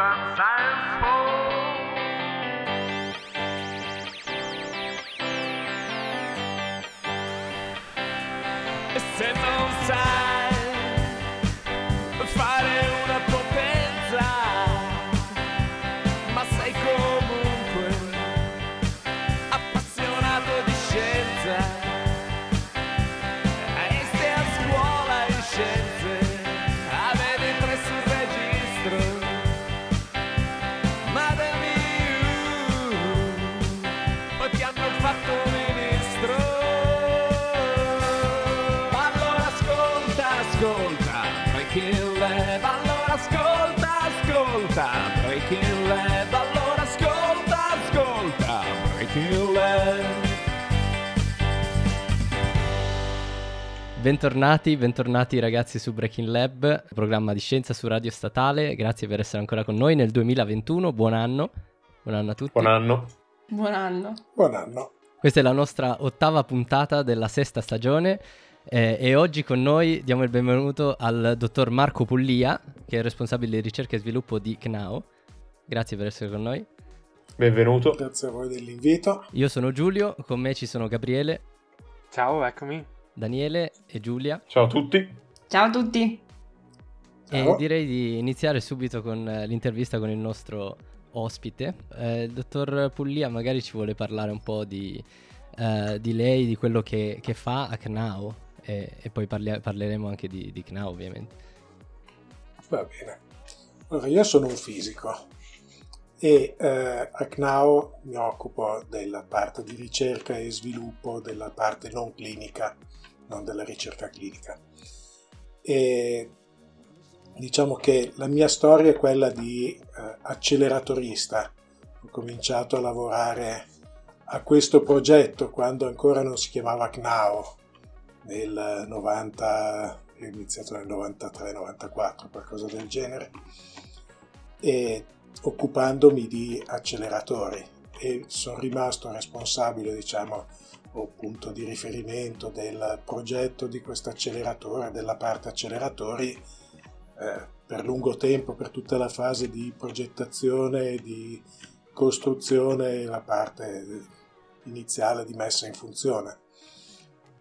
I'm holds. Ascolta, ascolta, Breaking Lab. Allora ascolta, ascolta, Breaking Lab. Bentornati, bentornati ragazzi su Breaking Lab, programma di scienza su Radio Statale. Grazie per essere ancora con noi nel 2021. Buon anno. Buon anno a tutti. Buon anno. Buon anno. Buon anno. Questa è la nostra ottava puntata della sesta stagione eh, e oggi con noi diamo il benvenuto al dottor Marco Pullia, che è responsabile di ricerca e sviluppo di CNAO. Grazie per essere con noi. Benvenuto. Grazie a voi dell'invito. Io sono Giulio, con me ci sono Gabriele, Ciao, eccomi. Daniele e Giulia. Ciao a tutti. Ciao a tutti. Ciao. E direi di iniziare subito con eh, l'intervista con il nostro ospite. Eh, il dottor Pullia magari ci vuole parlare un po' di, eh, di lei, di quello che, che fa a CNAO e, e poi parlia- parleremo anche di, di CNAO ovviamente. Va bene. Allora, io sono un fisico e eh, a CNAO mi occupo della parte di ricerca e sviluppo della parte non clinica, non della ricerca clinica. E diciamo che la mia storia è quella di eh, acceleratorista. Ho cominciato a lavorare a questo progetto quando ancora non si chiamava CNAO, nel 90, ho iniziato nel 93-94, qualcosa del genere, e occupandomi di acceleratori e sono rimasto responsabile, diciamo, o punto di riferimento del progetto di questo acceleratore, della parte acceleratori, eh, per lungo tempo, per tutta la fase di progettazione, di costruzione e la parte iniziale di messa in funzione.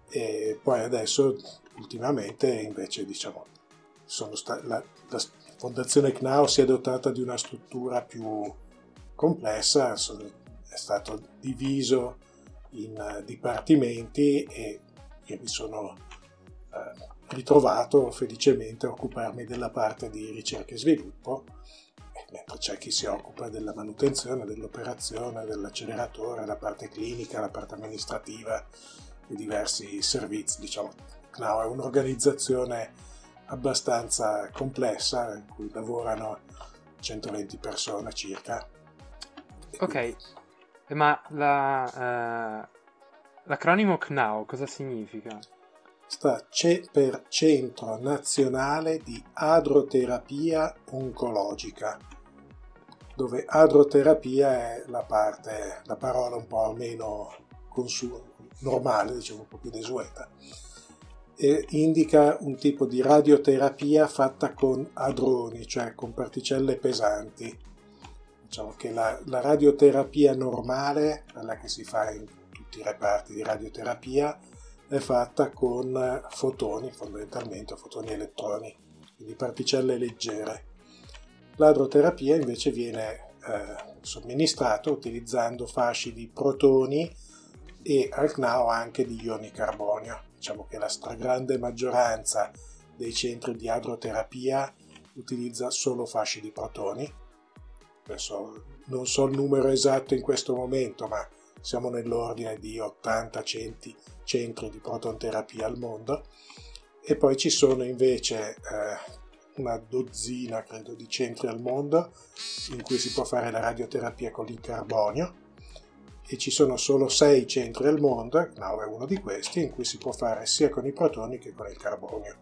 E poi adesso, ultimamente, invece, diciamo, sta- la, la Fondazione CNAO si è dotata di una struttura più complessa, sono- è stato diviso in eh, dipartimenti e io mi sono eh, ritrovato felicemente a occuparmi della parte di ricerca e sviluppo, mentre c'è chi si occupa della manutenzione, dell'operazione, dell'acceleratore, la parte clinica, la parte amministrativa e diversi servizi. Diciamo, CNAO è un'organizzazizione abbastanza complessa in cui lavorano 120 persone circa. Ok, ma la, eh, l'acronimo CNAO cosa significa? sta C per Centro Nazionale di Adroterapia Oncologica, dove adroterapia è la parte, la parola un po' meno consu- normale, diciamo un po' più desueta, e indica un tipo di radioterapia fatta con adroni, cioè con particelle pesanti. Diciamo che la, la radioterapia normale, quella che si fa in tutti i reparti di radioterapia, è fatta con fotoni, fondamentalmente fotoni elettroni, quindi particelle leggere. L'adroterapia invece viene eh, somministrata utilizzando fasci di protoni e al CNAO anche di ioni carbonio. Diciamo che la stragrande maggioranza dei centri di adroterapia utilizza solo fasci di protoni. Adesso non so il numero esatto in questo momento, ma siamo nell'ordine di 80 centi- centri di protonterapia al mondo. E poi ci sono invece eh, una dozzina, credo, di centri al mondo in cui si può fare la radioterapia con il carbonio e ci sono solo sei centri al mondo, CNAO è uno di questi, in cui si può fare sia con i protoni che con il carbonio.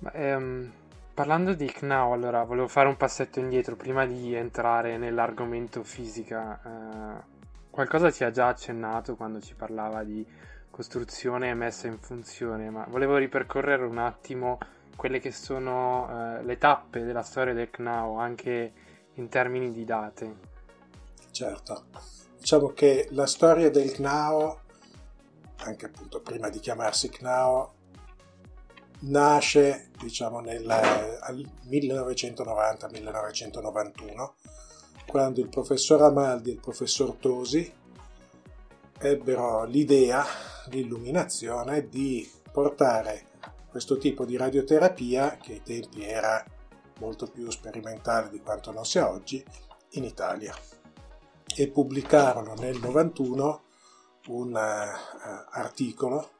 Ma, ehm, parlando di CNAO, allora volevo fare un passetto indietro prima di entrare nell'argomento fisica. eh, qualcosa ci ha già accennato quando ci parlava di costruzione e messa in funzione, ma volevo ripercorrere un attimo quelle che sono eh, le tappe della storia del CNAO, anche in termini di date. Certo, diciamo che la storia del CNAO, anche appunto prima di chiamarsi CNAO, nasce diciamo nel 1990-1991 quando il professor Amaldi e il professor Tosi ebbero l'idea, l'illuminazione di portare questo tipo di radioterapia, che ai tempi era molto più sperimentale di quanto non sia oggi, in Italia. E pubblicarono nel 91 un uh, articolo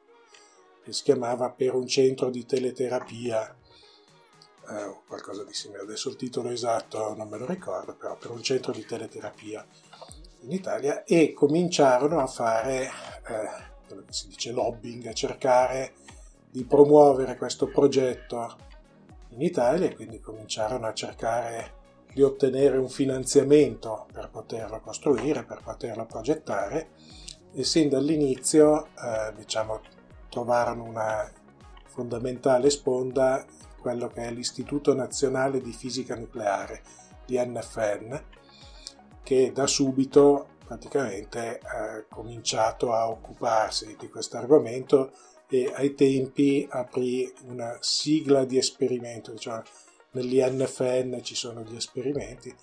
che si chiamava Per un centro di teleterapia eh, qualcosa di simile. Adesso il titolo esatto non me lo ricordo, però per un centro di teleterapia in Italia e cominciarono a fare eh, quello che si dice lobbying, a cercare di promuovere questo progetto in Italia e quindi cominciarono a cercare di ottenere un finanziamento per poterlo costruire, per poterlo progettare. E sin dall'inizio eh, diciamo, trovarono una fondamentale sponda quello che è l'Istituto Nazionale di Fisica Nucleare, l'INFN, che da subito praticamente ha cominciato a occuparsi di questo argomento e ai tempi aprì una sigla di esperimento, cioè nell'INFN ci sono gli esperimenti,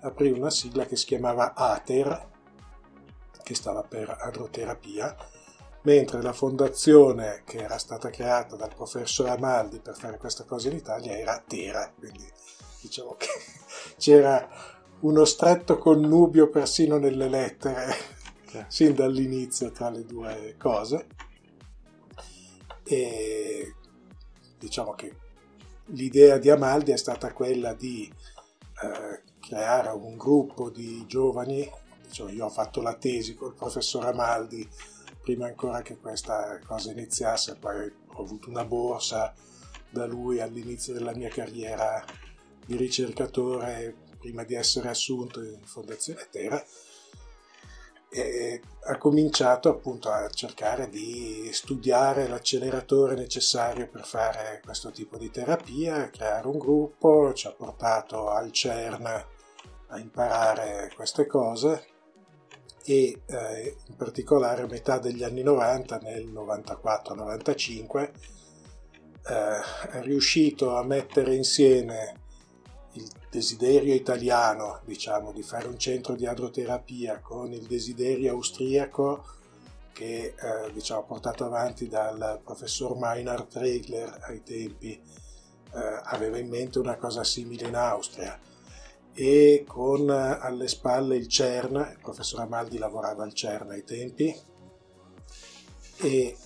aprì una sigla che si chiamava ATER, che stava per adroterapia, mentre la fondazione che era stata creata dal professor Amaldi per fare questa cosa in Italia era Tera, quindi diciamo che c'era uno stretto connubio persino nelle lettere sin dall'inizio tra le due cose. E diciamo che l'idea di Amaldi è stata quella di eh, creare un gruppo di giovani, diciamo, io ho fatto la tesi col professor Amaldi prima ancora che questa cosa iniziasse, poi ho avuto una borsa da lui all'inizio della mia carriera di ricercatore prima di essere assunto in Fondazione Terra e ha cominciato appunto a cercare di studiare l'acceleratore necessario per fare questo tipo di terapia, creare un gruppo, ci ha portato al CERN a imparare queste cose e eh, in particolare a metà degli anni 90, nel 94-95, eh, è riuscito a mettere insieme il desiderio italiano, diciamo, di fare un centro di adroterapia con il desiderio austriaco che eh, diciamo, portato avanti dal professor Meinhard Regler ai tempi, eh, aveva in mente una cosa simile in Austria. E con alle spalle il CERN, il professor Amaldi lavorava al CERN ai tempi e eh,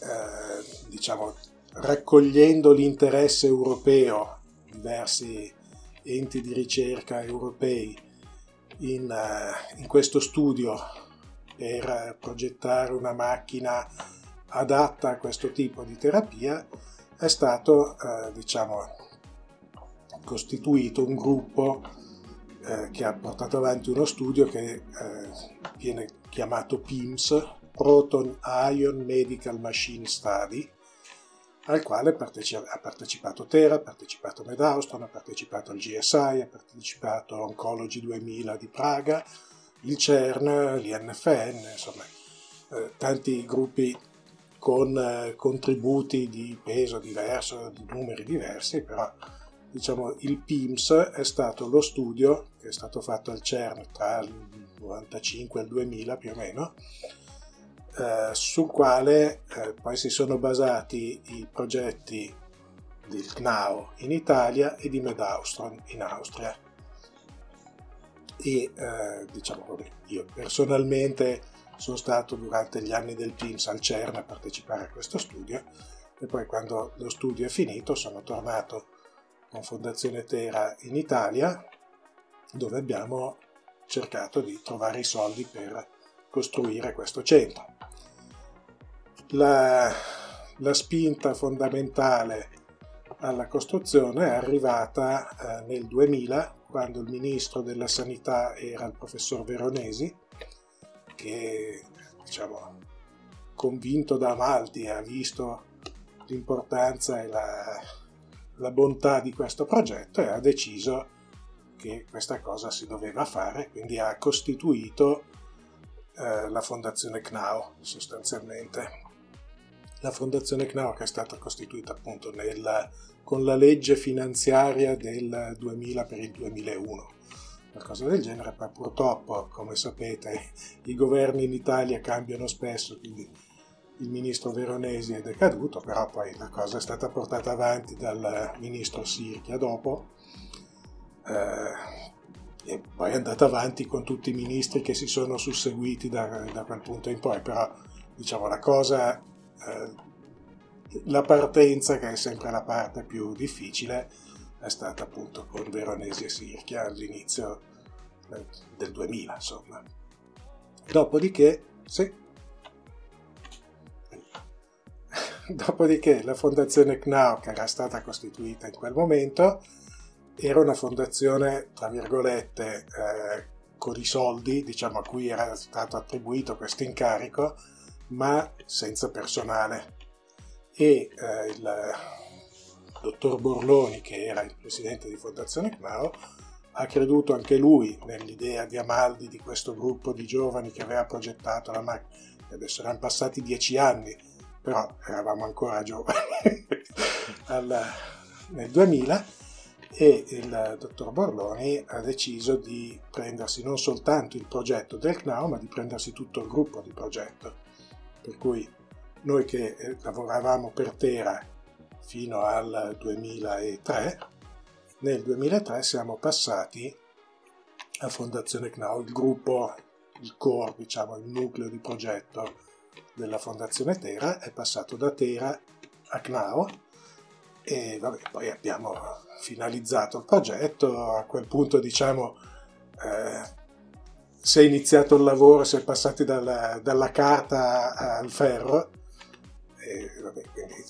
diciamo raccogliendo l'interesse europeo, diversi enti di ricerca europei in, uh, in questo studio per progettare una macchina adatta a questo tipo di terapia, è stato uh, diciamo, costituito un gruppo uh, che ha portato avanti uno studio che viene chiamato PIMS, Proton Ion Medical Machine Study, al quale ha partecipato Tera, ha partecipato MedAustron, ha partecipato il GSI, ha partecipato Oncology 2000 di Praga, il CERN, l'INFN, insomma eh, tanti gruppi con eh, contributi di peso diverso, di numeri diversi, però diciamo il PIMS è stato lo studio che è stato fatto al CERN tra il 95 e il 2000 più o meno, eh, sul quale eh, poi si sono basati i progetti del CNAO in Italia e di MedAustron in Austria. E eh, diciamo, io personalmente sono stato durante gli anni del PIMS al CERN a partecipare a questo studio e poi quando lo studio è finito sono tornato con Fondazione Terra in Italia dove abbiamo cercato di trovare i soldi per costruire questo centro. La, la spinta fondamentale alla costruzione è arrivata eh, nel 2000 quando il ministro della sanità era il professor Veronesi che diciamo convinto da Amaldi ha visto l'importanza e la, la bontà di questo progetto e ha deciso che questa cosa si doveva fare, quindi ha costituito eh, la fondazione CNAO sostanzialmente. La fondazione CNAO che è stata costituita appunto nel, con la legge finanziaria del 2000 per il 2001, qualcosa del genere, ma purtroppo, come sapete, i governi in Italia cambiano spesso, quindi il ministro Veronesi è decaduto, però poi la cosa è stata portata avanti dal ministro Sirchia dopo eh, e poi è andata avanti con tutti i ministri che si sono susseguiti da, da quel punto in poi, però diciamo la cosa, la partenza che è sempre la parte più difficile è stata appunto con Veronesi e Sirchia all'inizio eh, del 2000 insomma. Dopodiché, sì, Dopodiché la fondazione CNAO, che era stata costituita in quel momento, era una fondazione, tra virgolette, eh, con i soldi, diciamo, a cui era stato attribuito questo incarico, ma senza personale. E eh, il dottor Borloni, che era il presidente di Fondazione CNAO, ha creduto anche lui nell'idea di Amaldi, di questo gruppo di giovani che aveva progettato la macchina. Adesso erano passati dieci anni, però eravamo ancora giovani Al, nel 2000 e il dottor Borloni ha deciso di prendersi non soltanto il progetto del CNAO ma di prendersi tutto il gruppo di progetto per cui noi che eh, lavoravamo per Tera fino al 2003 nel 2003 siamo passati a Fondazione CNAO il gruppo il core diciamo il nucleo di progetto della Fondazione Tera è passato da Tera a CNAO e vabbè, poi abbiamo finalizzato il progetto, a quel punto diciamo eh, si è iniziato il lavoro, si è passati dalla, dalla carta al ferro e vabbè, quindi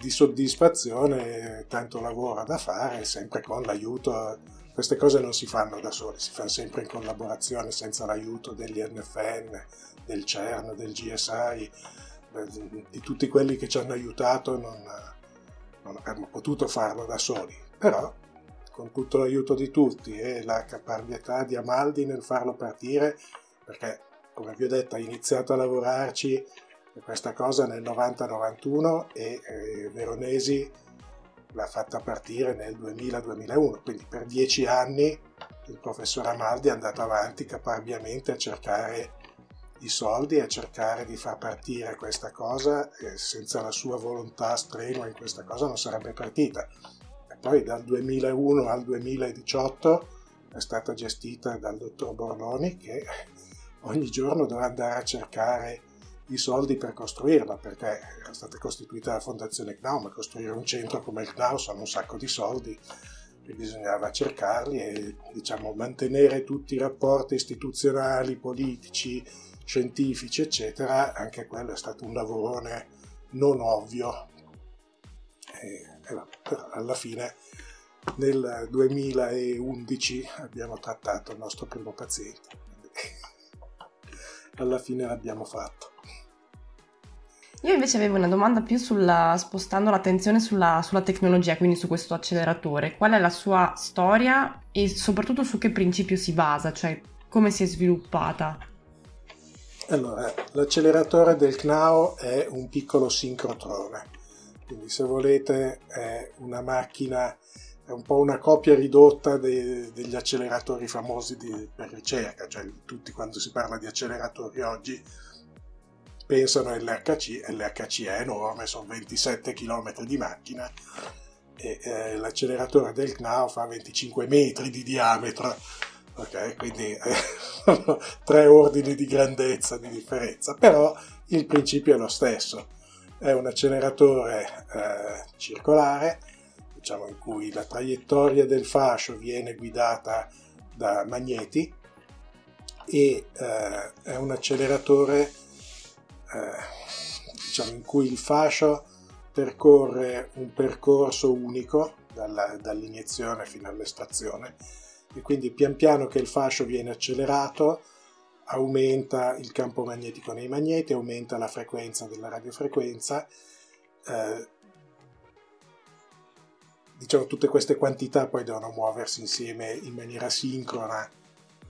di soddisfazione, tanto lavoro da fare, sempre con l'aiuto, queste cose non si fanno da sole, si fanno sempre in collaborazione senza l'aiuto degli NFN, del CERN, del GSI, di tutti quelli che ci hanno aiutato non, non avremmo potuto farlo da soli, però con tutto l'aiuto di tutti e la caparbietà di Amaldi nel farlo partire, perché come vi ho detto ha iniziato a lavorarci questa cosa nel 90-91 e eh, Veronesi l'ha fatta partire nel 2000-2001, quindi per dieci anni il professor Amaldi è andato avanti caparbiamente a cercare i soldi e cercare di far partire questa cosa e senza la sua volontà strenua in questa cosa non sarebbe partita. Poi dal 2001 al 2018 è stata gestita dal dottor Borloni che ogni giorno doveva andare a cercare i soldi per costruirla perché era stata costituita la fondazione CNAU ma costruire un centro come il CNAU sono un sacco di soldi e bisognava cercarli e diciamo mantenere tutti i rapporti istituzionali, politici, scientifici, eccetera, anche quello è stato un lavorone non ovvio. Però alla fine nel 2011 abbiamo trattato il nostro primo paziente. alla fine l'abbiamo fatto. Io invece avevo una domanda più sulla, spostando l'attenzione sulla, sulla, tecnologia, quindi su questo acceleratore. Qual è la sua storia e soprattutto su che principio si basa, cioè come si è sviluppata? Allora, l'acceleratore del CNAO è un piccolo sincrotrone, quindi se volete è una macchina, è un po' una copia ridotta de, degli acceleratori famosi di, per ricerca, cioè tutti quando si parla di acceleratori oggi pensano all'RKC e l'RKC è enorme, sono 27 km di macchina e eh, l'acceleratore del CNAO fa 25 metri di diametro ok? Quindi eh, tre ordini di grandezza di differenza, però il principio è lo stesso. È un acceleratore eh, circolare, diciamo in cui la traiettoria del fascio viene guidata da magneti e eh, è un acceleratore eh, diciamo, in cui il fascio percorre un percorso unico dalla, dall'iniezione fino all'estrazione e quindi pian piano che il fascio viene accelerato aumenta il campo magnetico nei magneti, aumenta la frequenza della radiofrequenza, eh, diciamo, tutte queste quantità poi devono muoversi insieme in maniera sincrona,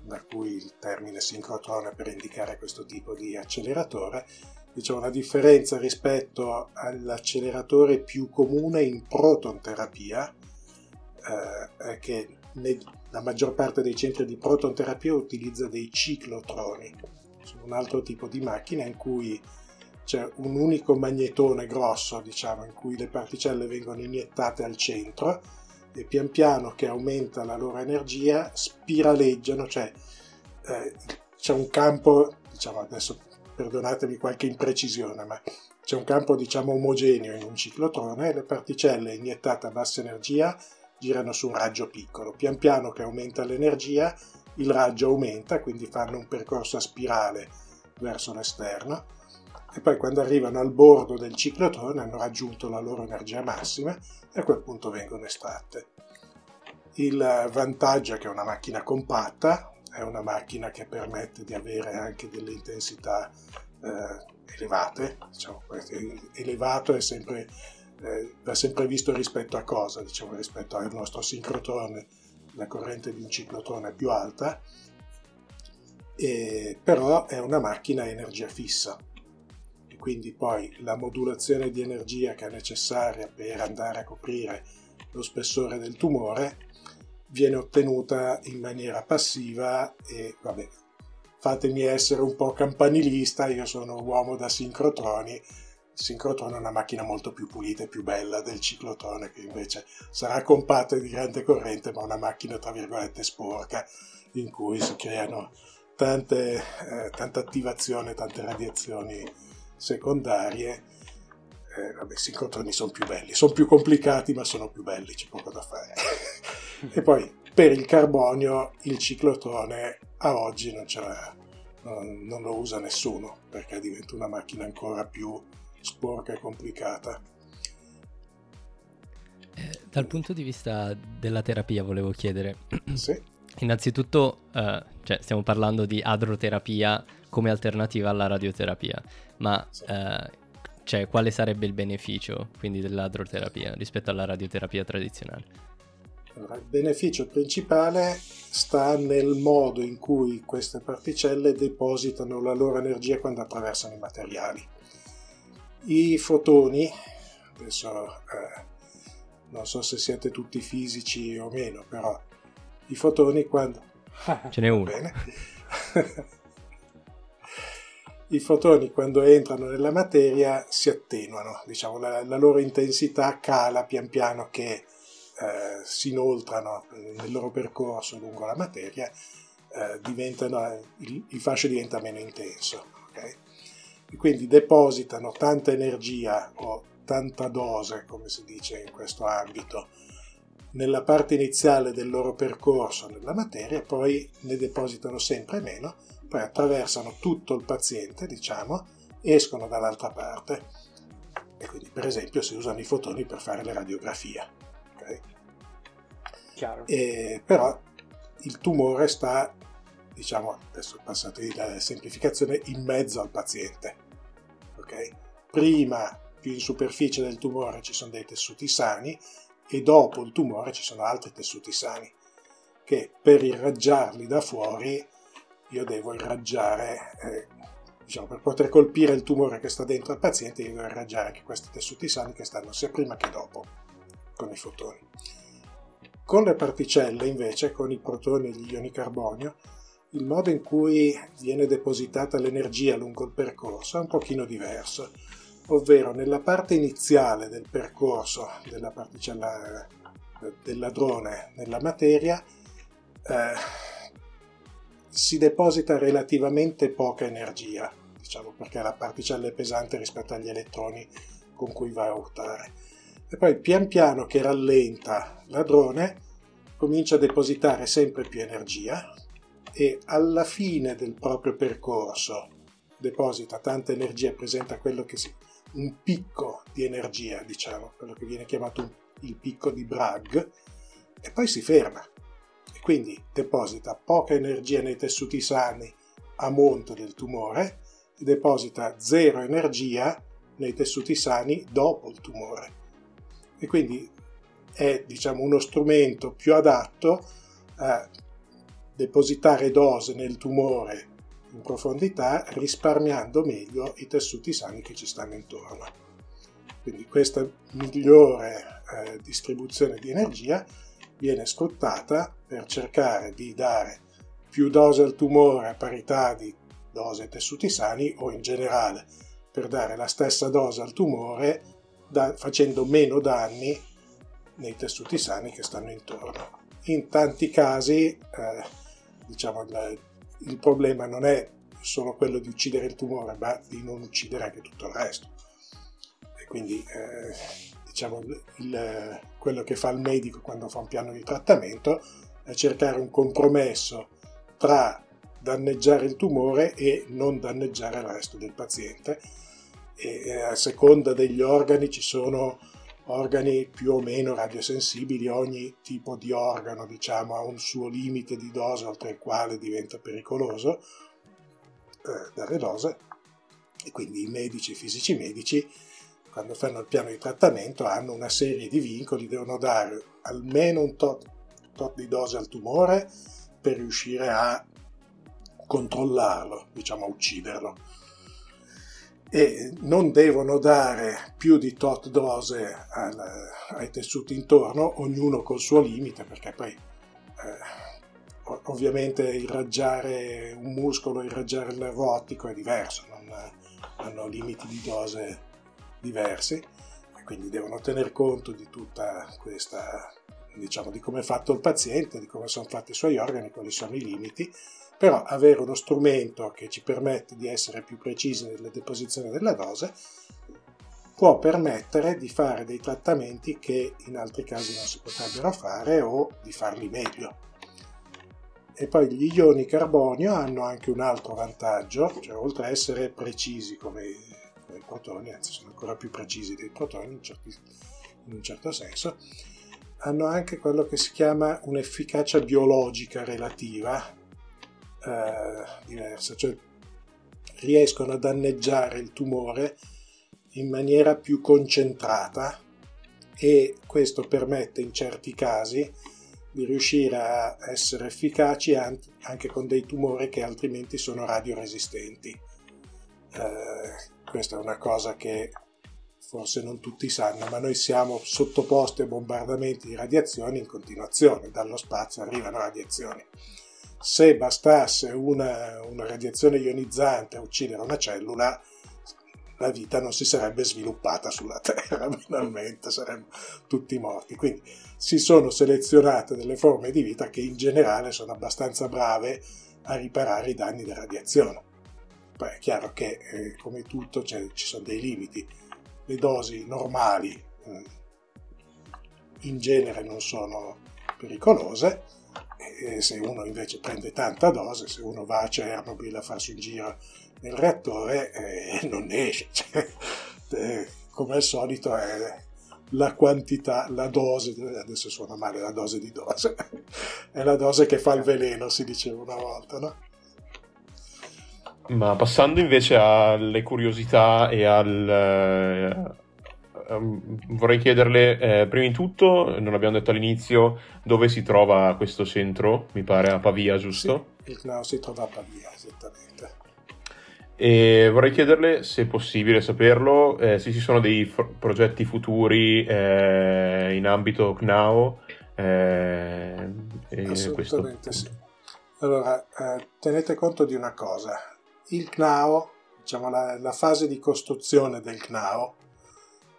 da cui il termine sincrotrone per indicare questo tipo di acceleratore. Diciamo, la differenza rispetto all'acceleratore più comune in proton terapia eh, è che la maggior parte dei centri di proton terapia utilizza dei ciclotroni, un altro tipo di macchina in cui c'è un unico magnetone grosso, diciamo, in cui le particelle vengono iniettate al centro e pian piano che aumenta la loro energia spiraleggiano, cioè eh, c'è un campo, diciamo adesso perdonatemi qualche imprecisione, ma c'è un campo diciamo omogeneo in un ciclotrone e le particelle iniettate a bassa energia girano su un raggio piccolo. Pian piano che aumenta l'energia, il raggio aumenta, quindi fanno un percorso a spirale verso l'esterno e poi quando arrivano al bordo del ciclotrone hanno raggiunto la loro energia massima e a quel punto vengono estratte. Il vantaggio è che è una macchina compatta, è una macchina che permette di avere anche delle intensità eh, elevate, diciamo, elevato è sempre, eh, va sempre visto rispetto a cosa, diciamo, rispetto al nostro sincrotrone, la corrente di un ciclotrone è più alta, e, però è una macchina a energia fissa, quindi poi la modulazione di energia che è necessaria per andare a coprire lo spessore del tumore viene ottenuta in maniera passiva e vabbè, fatemi essere un po' campanilista, io sono uomo da sincrotroni, sincrotrone è una macchina molto più pulita e più bella del ciclotrone che invece sarà compatta e di grande corrente ma una macchina tra virgolette sporca in cui si creano tante, eh, tanta attivazione, tante radiazioni secondarie, eh, vabbè, i sincrotroni sono più belli, sono più complicati ma sono più belli, c'è poco da fare. e poi per il carbonio il ciclotrone a oggi non, non, non lo usa nessuno perché diventa una macchina ancora più sporca e complicata. Eh, dal punto di vista della terapia volevo chiedere, sì. innanzitutto eh, cioè, stiamo parlando di adroterapia come alternativa alla radioterapia, ma sì. eh, cioè, quale sarebbe il beneficio quindi dell'adroterapia rispetto alla radioterapia tradizionale? Allora, il beneficio principale sta nel modo in cui queste particelle depositano la loro energia quando attraversano i materiali. I fotoni, adesso eh, non so se siete tutti fisici o meno, però i fotoni quando... Ce n'è uno. I fotoni quando entrano nella materia si attenuano, diciamo, la, la loro intensità cala pian piano che eh, si inoltrano nel loro percorso lungo la materia, eh, il, il, fascio diventa meno intenso. Okay? E quindi depositano tanta energia o tanta dose, come si dice in questo ambito, nella parte iniziale del loro percorso nella materia, poi ne depositano sempre meno poi attraversano tutto il paziente, diciamo, escono dall'altra parte e quindi per esempio si usano i fotoni per fare le radiografie. Okay? E, però il tumore sta, diciamo, adesso passate la semplificazione, in mezzo al paziente. Okay? Prima, più in superficie del tumore, ci sono dei tessuti sani e dopo il tumore ci sono altri tessuti sani che per irraggiarli da fuori io devo irraggiare, eh, diciamo, per poter colpire il tumore che sta dentro al paziente, io devo irraggiare anche questi tessuti sani che stanno sia prima che dopo con i fotoni. Con le particelle, invece, con i protoni e gli ioni carbonio, il modo in cui viene depositata l'energia lungo il percorso è un pochino diverso, ovvero nella parte iniziale del percorso della particella del ladrone nella materia, eh, si deposita relativamente poca energia, diciamo perché la particella è pesante rispetto agli elettroni con cui va a urtare. E poi pian piano che rallenta l'adrone comincia a depositare sempre più energia e alla fine del proprio percorso deposita tanta energia, presenta quello che si un picco di energia, diciamo, quello che viene chiamato il picco di Bragg, e poi si ferma quindi deposita poca energia nei tessuti sani a monte del tumore e deposita zero energia nei tessuti sani dopo il tumore. E quindi è diciamo, uno strumento più adatto a depositare dose nel tumore in profondità risparmiando meglio i tessuti sani che ci stanno intorno. Quindi questa migliore eh, distribuzione di energia viene sfruttata per cercare di dare più dose al tumore a parità di dose ai tessuti sani o in generale per dare la stessa dose al tumore da, facendo meno danni nei tessuti sani che stanno intorno. In tanti casi eh, diciamo, il, il problema non è solo quello di uccidere il tumore, ma di non uccidere anche tutto il resto. E quindi eh, diciamo, il, quello che fa il medico quando fa un piano di trattamento è cercare un compromesso tra danneggiare il tumore e non danneggiare il resto del paziente. E a seconda degli organi ci sono organi più o meno radiosensibili, ogni tipo di organo diciamo, ha un suo limite di dose oltre il quale diventa pericoloso eh, dare dose e quindi i medici, i fisici medici quando fanno il piano di trattamento hanno una serie di vincoli, devono dare almeno un tot, tot di dose al tumore per riuscire a controllarlo, diciamo a ucciderlo. E non devono dare più di tot dose al, ai tessuti intorno, ognuno col suo limite, perché poi eh, ovviamente irraggiare un muscolo, irraggiare il nervo ottico è diverso, non, hanno limiti di dose diversi e quindi devono tener conto di tutta questa, diciamo, di come è fatto il paziente, di come sono fatti i suoi organi, quali sono i limiti, però avere uno strumento che ci permette di essere più precisi nelle deposizioni della dose può permettere di fare dei trattamenti che in altri casi non si potrebbero fare o di farli meglio. E poi gli ioni carbonio hanno anche un altro vantaggio, cioè oltre a essere precisi come dei protoni, anzi sono ancora più precisi dei protoni in, certi, in un certo senso, hanno anche quello che si chiama un'efficacia biologica relativa eh, diversa, cioè riescono a danneggiare il tumore in maniera più concentrata e questo permette in certi casi di riuscire a essere efficaci anche con dei tumori che altrimenti sono radioresistenti. Eh, questa è una cosa che forse non tutti sanno, ma noi siamo sottoposti a bombardamenti di radiazioni in continuazione, dallo spazio arrivano radiazioni. Se bastasse una, una radiazione ionizzante a uccidere una cellula, la vita non si sarebbe sviluppata sulla Terra, finalmente saremmo tutti morti. Quindi si sono selezionate delle forme di vita che in generale sono abbastanza brave a riparare i danni della radiazione. Poi è chiaro che, eh, come tutto, ci sono dei limiti. Le dosi normali eh, in genere non sono pericolose, e se uno invece prende tanta dose, se uno va a Chernobyl a farsi un giro nel reattore, eh, non ne esce. Cioè, eh, come al solito è la quantità, la dose, adesso suona male la dose di dose, è la dose che fa il veleno, si diceva una volta, no? Ma passando invece alle curiosità e al... Eh, ehm, vorrei chiederle, eh, prima di tutto, non abbiamo detto all'inizio, dove si trova questo centro, mi pare a Pavia, giusto? Sì, il CNAO si trova a Pavia, esattamente. E vorrei chiederle, se è possibile saperlo, eh, se ci sono dei f- progetti futuri eh, in ambito CNAO. Eh, Assolutamente questo... sì. Allora, eh, tenete conto di una cosa, il CNAO, diciamo la, la fase di costruzione del CNAO,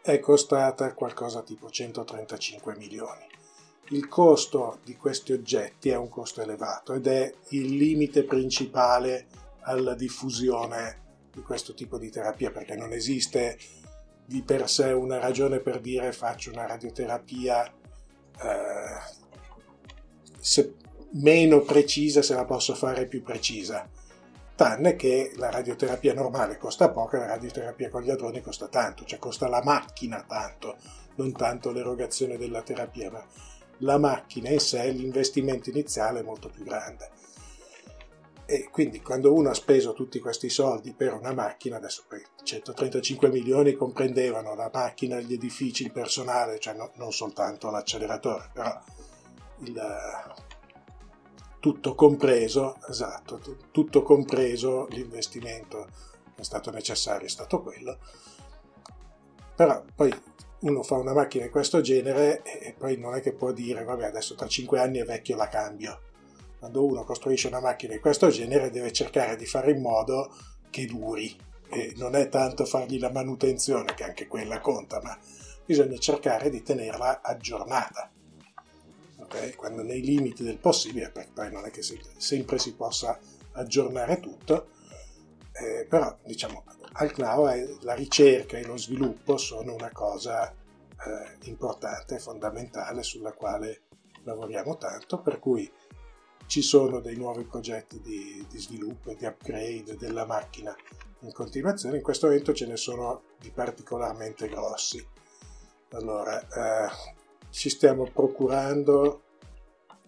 è costata qualcosa tipo 135 milioni. Il costo di questi oggetti è un costo elevato ed è il limite principale alla diffusione di questo tipo di terapia perché non esiste di per sé una ragione per dire faccio una radioterapia eh, se meno precisa se la posso fare più precisa tranne che la radioterapia normale costa poco e la radioterapia con gli adroni costa tanto, cioè costa la macchina tanto, non tanto l'erogazione della terapia, ma la macchina in sé, l'investimento iniziale è molto più grande. E quindi quando uno ha speso tutti questi soldi per una macchina, adesso poi 135 milioni comprendevano la macchina, gli edifici, il personale, cioè no, non soltanto l'acceleratore, però il, tutto compreso, esatto, tutto compreso l'investimento è stato necessario è stato quello. Però poi uno fa una macchina di questo genere e poi non è che può dire, vabbè, adesso tra 5 anni è vecchio, la cambio quando uno costruisce una macchina di questo genere deve cercare di fare in modo che duri. E non è tanto fargli la manutenzione, che anche quella conta, ma bisogna cercare di tenerla aggiornata. Okay? Quando nei limiti del possibile, perché poi non è che sempre si possa aggiornare tutto, eh, però diciamo al CNAO la ricerca e lo sviluppo sono una cosa eh, importante, fondamentale, sulla quale lavoriamo tanto, per cui ci sono dei nuovi progetti di, di sviluppo e di upgrade della macchina in continuazione, in questo momento ce ne sono di particolarmente grossi. Allora, eh, ci stiamo procurando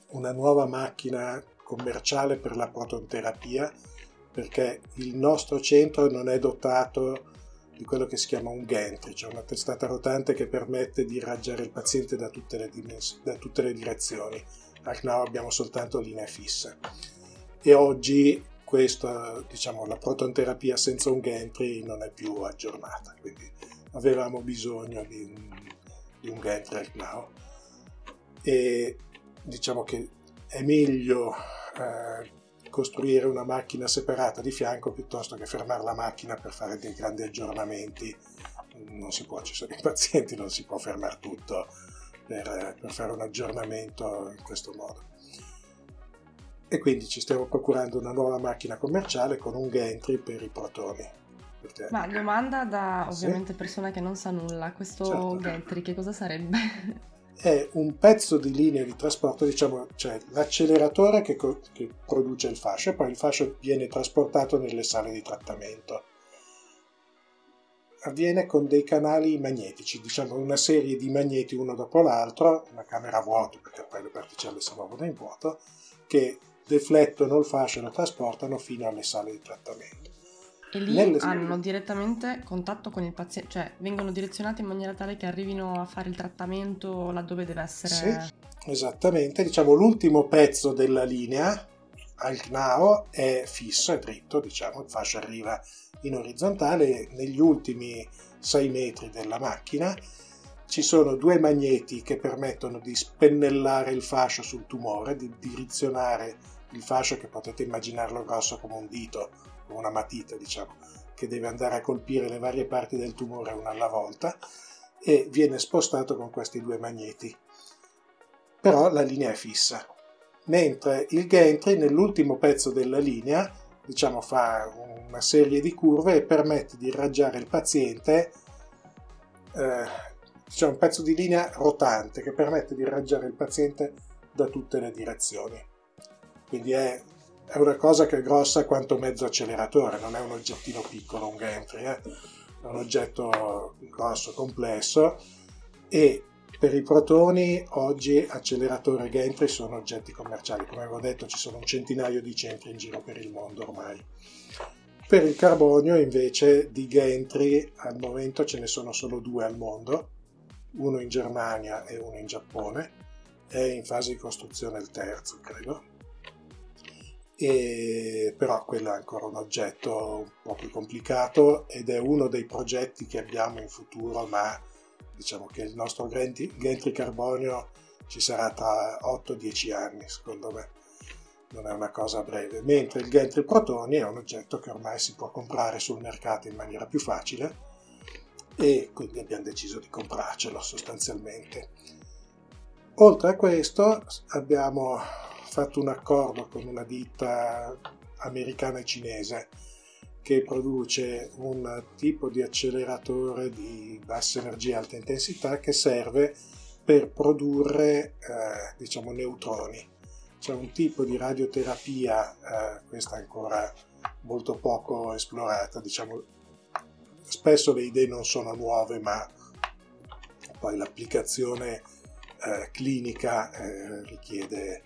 una nuova macchina commerciale per la protonterapia perché il nostro centro non è dotato di quello che si chiama un gantry, cioè una testata rotante che permette di irraggiare il paziente da tutte le, dimens- da tutte le direzioni al CNAO abbiamo soltanto linee fisse. E oggi questa, diciamo, la protonterapia senza un gantry non è più aggiornata, quindi avevamo bisogno di un, di un gantry al CNAO. E diciamo che è meglio eh, costruire una macchina separata di fianco piuttosto che fermare la macchina per fare dei grandi aggiornamenti. Non si può, ci sono i pazienti, non si può fermare tutto per, per fare un aggiornamento in questo modo. E quindi ci stiamo procurando una nuova macchina commerciale con un gantry per i protoni. Perché... Ma domanda da ovviamente sì? persona che non sa nulla, questo certo. gantry che cosa sarebbe? È un pezzo di linea di trasporto, diciamo, cioè l'acceleratore che, co- che produce il fascio e poi il fascio viene trasportato nelle sale di trattamento avviene con dei canali magnetici, diciamo una serie di magneti uno dopo l'altro, una camera a vuoto, perché poi le particelle si muovono in vuoto, che deflettono il fascio e lo trasportano fino alle sale di trattamento. E lì Nelle... hanno direttamente contatto con il paziente, cioè vengono direzionati in maniera tale che arrivino a fare il trattamento laddove deve essere. Sì, esattamente. Diciamo l'ultimo pezzo della linea al CNAO è fisso, è dritto, diciamo, il fascio arriva in orizzontale negli ultimi 6 metri della macchina ci sono due magneti che permettono di spennellare il fascio sul tumore, di direzionare il fascio che potete immaginarlo grosso come un dito, una matita diciamo, che deve andare a colpire le varie parti del tumore una alla volta e viene spostato con questi due magneti. Però la linea è fissa, mentre il gantry nell'ultimo pezzo della linea diciamo, fa una serie di curve e permette di irraggiare il paziente, eh, c'è un pezzo di linea rotante che permette di irraggiare il paziente da tutte le direzioni. Quindi è, è una cosa che è grossa quanto mezzo acceleratore, non è un oggettino piccolo, un gantry, eh? è un oggetto grosso, complesso e per i protoni oggi acceleratore e gantry sono oggetti commerciali, come avevo detto ci sono un centinaio di centri in giro per il mondo ormai. Per il carbonio invece di gantry al momento ce ne sono solo due al mondo, uno in Germania e uno in Giappone, è in fase di costruzione il terzo credo, e, però quello è ancora un oggetto un po' più complicato ed è uno dei progetti che abbiamo in futuro ma diciamo che il nostro gantry carbonio ci sarà tra 8-10 anni, secondo me. Non è una cosa breve. Mentre il gantry protoni è un oggetto che ormai si può comprare sul mercato in maniera più facile e quindi abbiamo deciso di comprarcelo sostanzialmente. Oltre a questo abbiamo fatto un accordo con una ditta americana e cinese che produce un tipo di acceleratore di bassa energia e alta intensità che serve per produrre eh, diciamo neutroni. C'è un tipo di radioterapia, eh, questa ancora molto poco esplorata, diciamo, spesso le idee non sono nuove, ma poi l'applicazione eh, clinica eh, richiede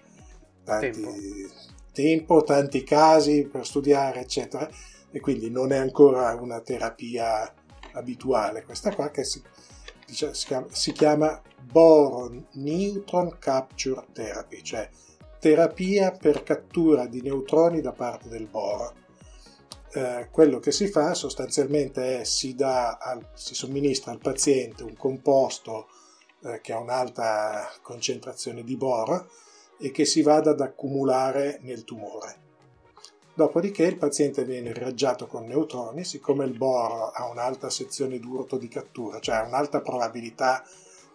tanti, tempo, tanti casi per studiare, eccetera, e quindi non è ancora una terapia abituale. Questa qua che si, dice, si, chiama, si chiama Boron Neutron Capture Therapy, cioè terapia per cattura di neutroni da parte del boro. Eh, quello che si fa sostanzialmente è si, al, si somministra al paziente un composto eh, che ha un'alta concentrazione di boro e che si vada ad accumulare nel tumore. Dopodiché il paziente viene irraggiato con neutroni, siccome il boro ha un'alta sezione d'urto di cattura, cioè ha un'alta probabilità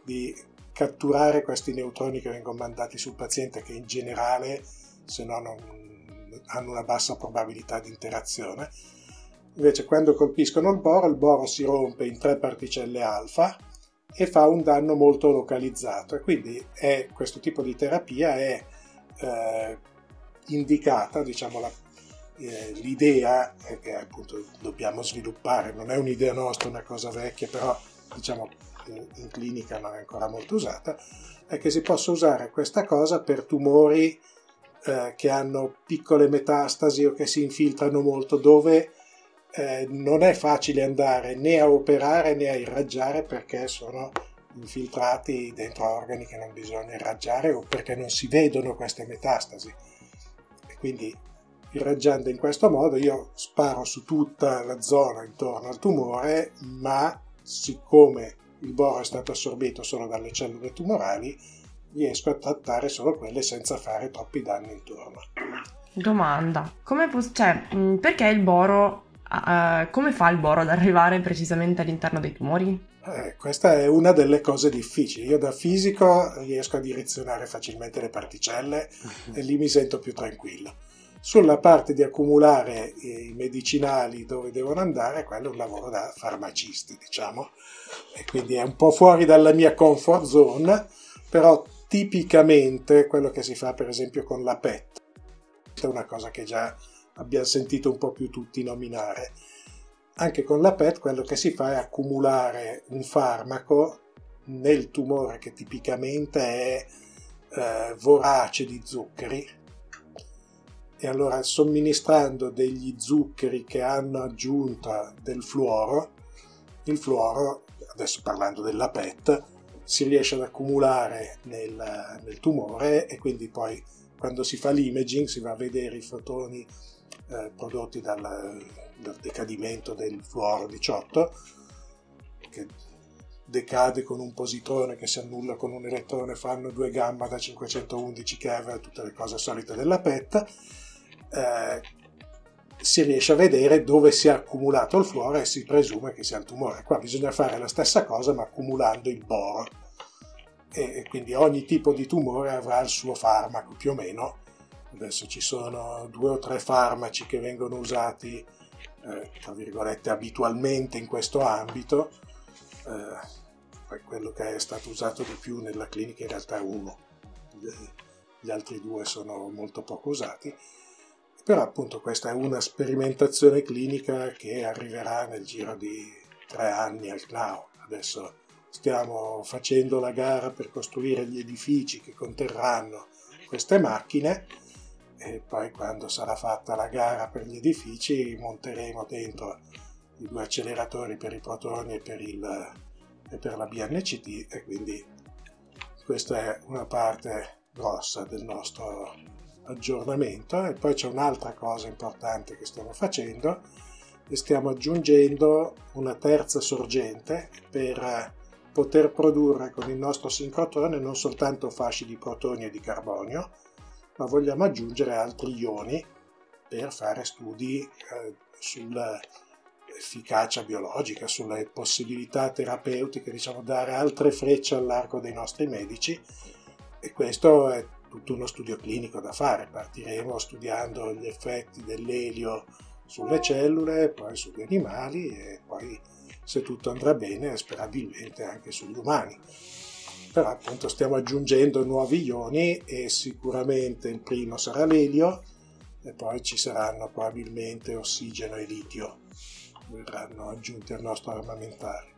di catturare questi neutroni che vengono mandati sul paziente che in generale se no non hanno una bassa probabilità di interazione. Invece quando colpiscono il boro, il boro si rompe in tre particelle alfa e fa un danno molto localizzato. E quindi è, questo tipo di terapia è eh, indicata, diciamo, la, eh, l'idea che appunto dobbiamo sviluppare, non è un'idea nostra, una cosa vecchia, però diciamo in, in clinica non è ancora molto usata, è che si possa usare questa cosa per tumori eh, che hanno piccole metastasi o che si infiltrano molto, dove eh, non è facile andare né a operare né a irraggiare perché sono infiltrati dentro organi che non bisogna irraggiare o perché non si vedono queste metastasi. E quindi irraggiando in questo modo io sparo su tutta la zona intorno al tumore, ma siccome il boro è stato assorbito solo dalle cellule tumorali, riesco a trattare solo quelle senza fare troppi danni intorno. Domanda, come cioè, perché il boro, uh, come fa il boro ad arrivare precisamente all'interno dei tumori? Eh, questa è una delle cose difficili. Io da fisico riesco a direzionare facilmente le particelle e lì mi sento più tranquillo. Sulla parte di accumulare i medicinali dove devono andare, quello è un lavoro da farmacisti, diciamo, e quindi è un po' fuori dalla mia comfort zone, però tipicamente quello che si fa per esempio con la PET è una cosa che già abbiamo sentito un po' più tutti nominare. Anche con la PET quello che si fa è accumulare un farmaco nel tumore che tipicamente è eh, vorace di zuccheri e allora somministrando degli zuccheri che hanno aggiunta del fluoro, il fluoro, adesso parlando della PET, si riesce ad accumulare nel, nel tumore e quindi poi quando si fa l'imaging si va a vedere i fotoni eh, prodotti dal, dal, decadimento del fluoro 18 che decade con un positrone che si annulla con un elettrone, fanno due gamma da 511 keV, tutte le cose solite della PET eh, si riesce a vedere dove si è accumulato il fluoro e si presume che sia il tumore. Qua bisogna fare la stessa cosa ma accumulando il boro e, quindi ogni tipo di tumore avrà il suo farmaco più o meno. Adesso ci sono due o tre farmaci che vengono usati eh, tra virgolette abitualmente in questo ambito. Eh, quello che è stato usato di più nella clinica in realtà è uno, gli altri due sono molto poco usati però appunto questa è una sperimentazione clinica che arriverà nel giro di tre anni al CNAO. Adesso stiamo facendo la gara per costruire gli edifici che conterranno queste macchine e poi quando sarà fatta la gara per gli edifici monteremo dentro i due acceleratori per i protoni e per, il, e per la BNCT e quindi questa è una parte grossa del nostro aggiornamento. E poi c'è un'altra cosa importante che stiamo facendo e stiamo aggiungendo una terza sorgente per poter produrre con il nostro sincrotrone non soltanto fasci di protoni e di carbonio, ma vogliamo aggiungere altri ioni per fare studi eh, sull'efficacia biologica, sulle possibilità terapeutiche, diciamo dare altre frecce all'arco dei nostri medici e questo è tutto uno studio clinico da fare. Partiremo studiando gli effetti dell'elio sulle cellule, poi sugli animali e poi se tutto andrà bene sperabilmente anche sugli umani. Però appunto stiamo aggiungendo nuovi ioni e sicuramente il primo sarà l'elio e poi ci saranno probabilmente ossigeno e litio, verranno aggiunti al nostro armamentario.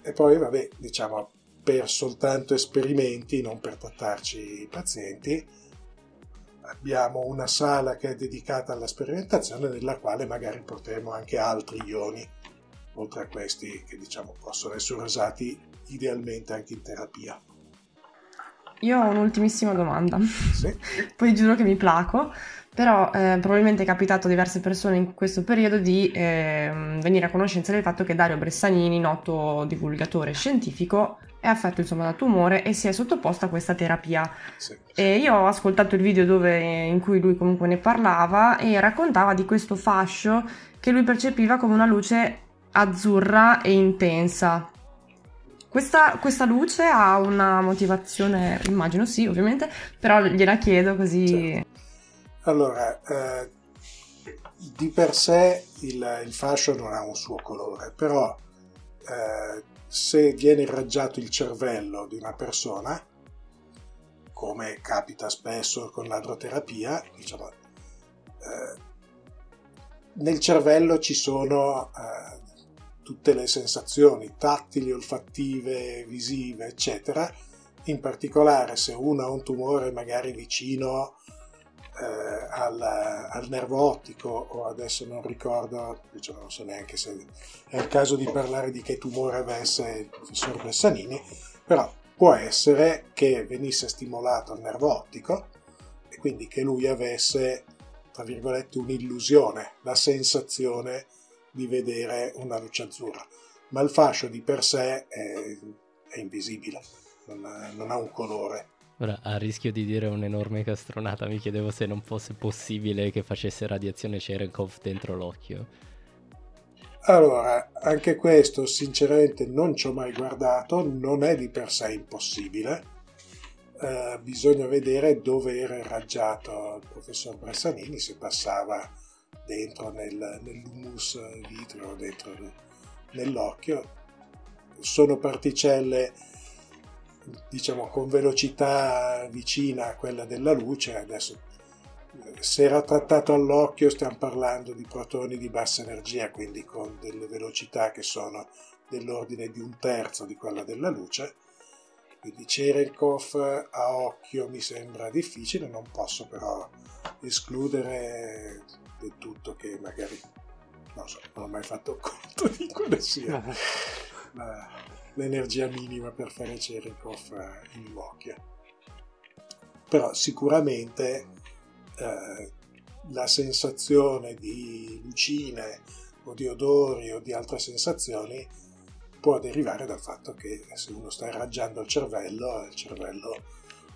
E poi vabbè, diciamo per soltanto esperimenti, non per trattarci i pazienti, abbiamo una sala che è dedicata alla sperimentazione nella quale magari porteremo anche altri ioni, oltre a questi che diciamo possono essere usati idealmente anche in terapia. Io ho un'ultimissima domanda, Sì? poi giuro che mi placo, però eh, probabilmente è capitato a diverse persone in questo periodo di ehm, venire a conoscenza del fatto che Dario Bressanini, noto divulgatore scientifico, è affetto insomma da tumore e si è sottoposto a questa terapia. Sì. E io ho ascoltato il video dove, in cui lui comunque ne parlava e raccontava di questo fascio che lui percepiva come una luce azzurra e intensa. Questa, questa luce ha una motivazione, immagino sì, ovviamente, però gliela chiedo così. Allora, eh, di per sé il, il fascio non ha un suo colore, però eh, se viene irraggiato il cervello di una persona, come capita spesso con l'adroterapia, diciamo, eh, nel cervello ci sono eh, tutte le sensazioni tattili, olfattive, visive, eccetera. In particolare se uno ha un tumore magari vicino eh, al, al nervo ottico o adesso non ricordo, diciamo, non so neanche se è il caso di parlare di che tumore avesse il professor Bessanini, però può essere che venisse stimolato il nervo ottico e quindi che lui avesse, tra virgolette, un'illusione, la sensazione di vedere una luce azzurra. Ma il fascio di per sé è, è invisibile, non ha, non ha un colore. Ora, a rischio di dire un'enorme castronata, mi chiedevo se non fosse possibile che facesse radiazione Cherenkov dentro l'occhio. Allora, anche questo sinceramente non ci ho mai guardato, non è di per sé impossibile. Eh, bisogna vedere dove era irraggiato il professor Bressanini, se passava dentro nel, nell'humus vitreo, dentro nell'occhio. Sono particelle, diciamo, con velocità vicina a quella della luce. Adesso, se era trattato all'occhio, stiamo parlando di protoni di bassa energia, quindi con delle velocità che sono dell'ordine di un terzo di quella della luce. Quindi Cherenkov a occhio mi sembra difficile, non posso però escludere del tutto che magari non so, non ho mai fatto conto di quale sia la, l'energia minima per fare Cherenkov in occhio. Però sicuramente eh, la sensazione di lucine o di odori o di altre sensazioni può derivare dal fatto che se uno sta irraggiando il cervello, il cervello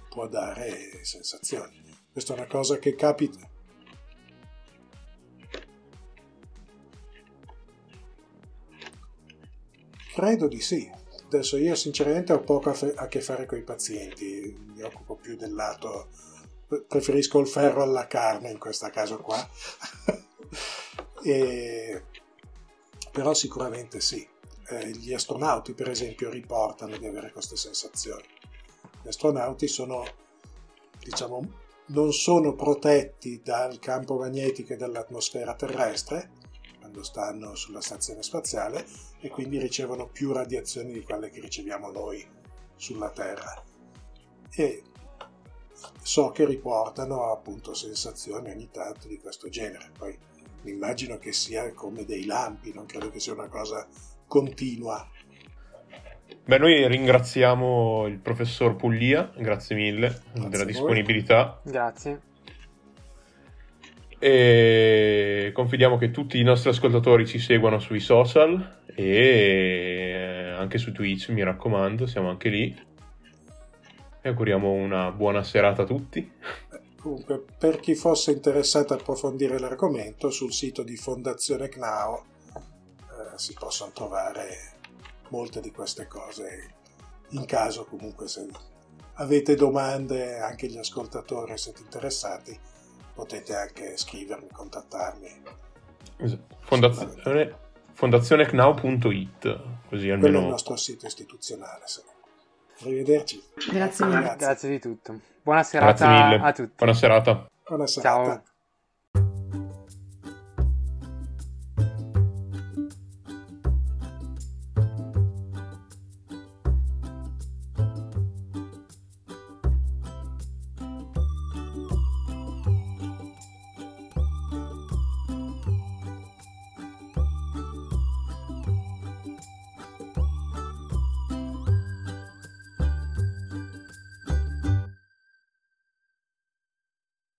può dare sensazioni. Questa è una cosa che capita. Credo di sì. Adesso io sinceramente ho poco a, che fare con i pazienti, mi occupo più del lato, preferisco il ferro alla carne in questo caso qua. e... Però sicuramente sì. Eh, gli astronauti per esempio riportano di avere queste sensazioni. Gli astronauti sono, diciamo, non sono protetti dal campo magnetico e dall'atmosfera terrestre quando stanno sulla stazione spaziale e quindi ricevono più radiazioni di quelle che riceviamo noi sulla Terra. E so che riportano appunto sensazioni ogni tanto di questo genere. Poi mi immagino che sia come dei lampi, non credo che sia una cosa continua. Beh, noi ringraziamo il professor Puglia, grazie mille Grazie della disponibilità Grazie. E confidiamo che tutti i nostri ascoltatori ci seguano sui social e anche su Twitch, mi raccomando, siamo anche lì. E auguriamo una buona serata a tutti. Comunque, per chi fosse interessato a approfondire l'argomento, sul sito di Fondazione CNAO eh, si possono trovare molte di queste cose. In caso, comunque, se avete domande, anche gli ascoltatori siete interessati, potete anche scrivermi, contattarmi. Fondazione, fondazionecnow.it così Quello è il almeno nostro sito istituzionale. sì. Arrivederci. Grazie mille. Grazie. Grazie di tutto. Buona serata a tutti. buona serata Buona serata. Ciao.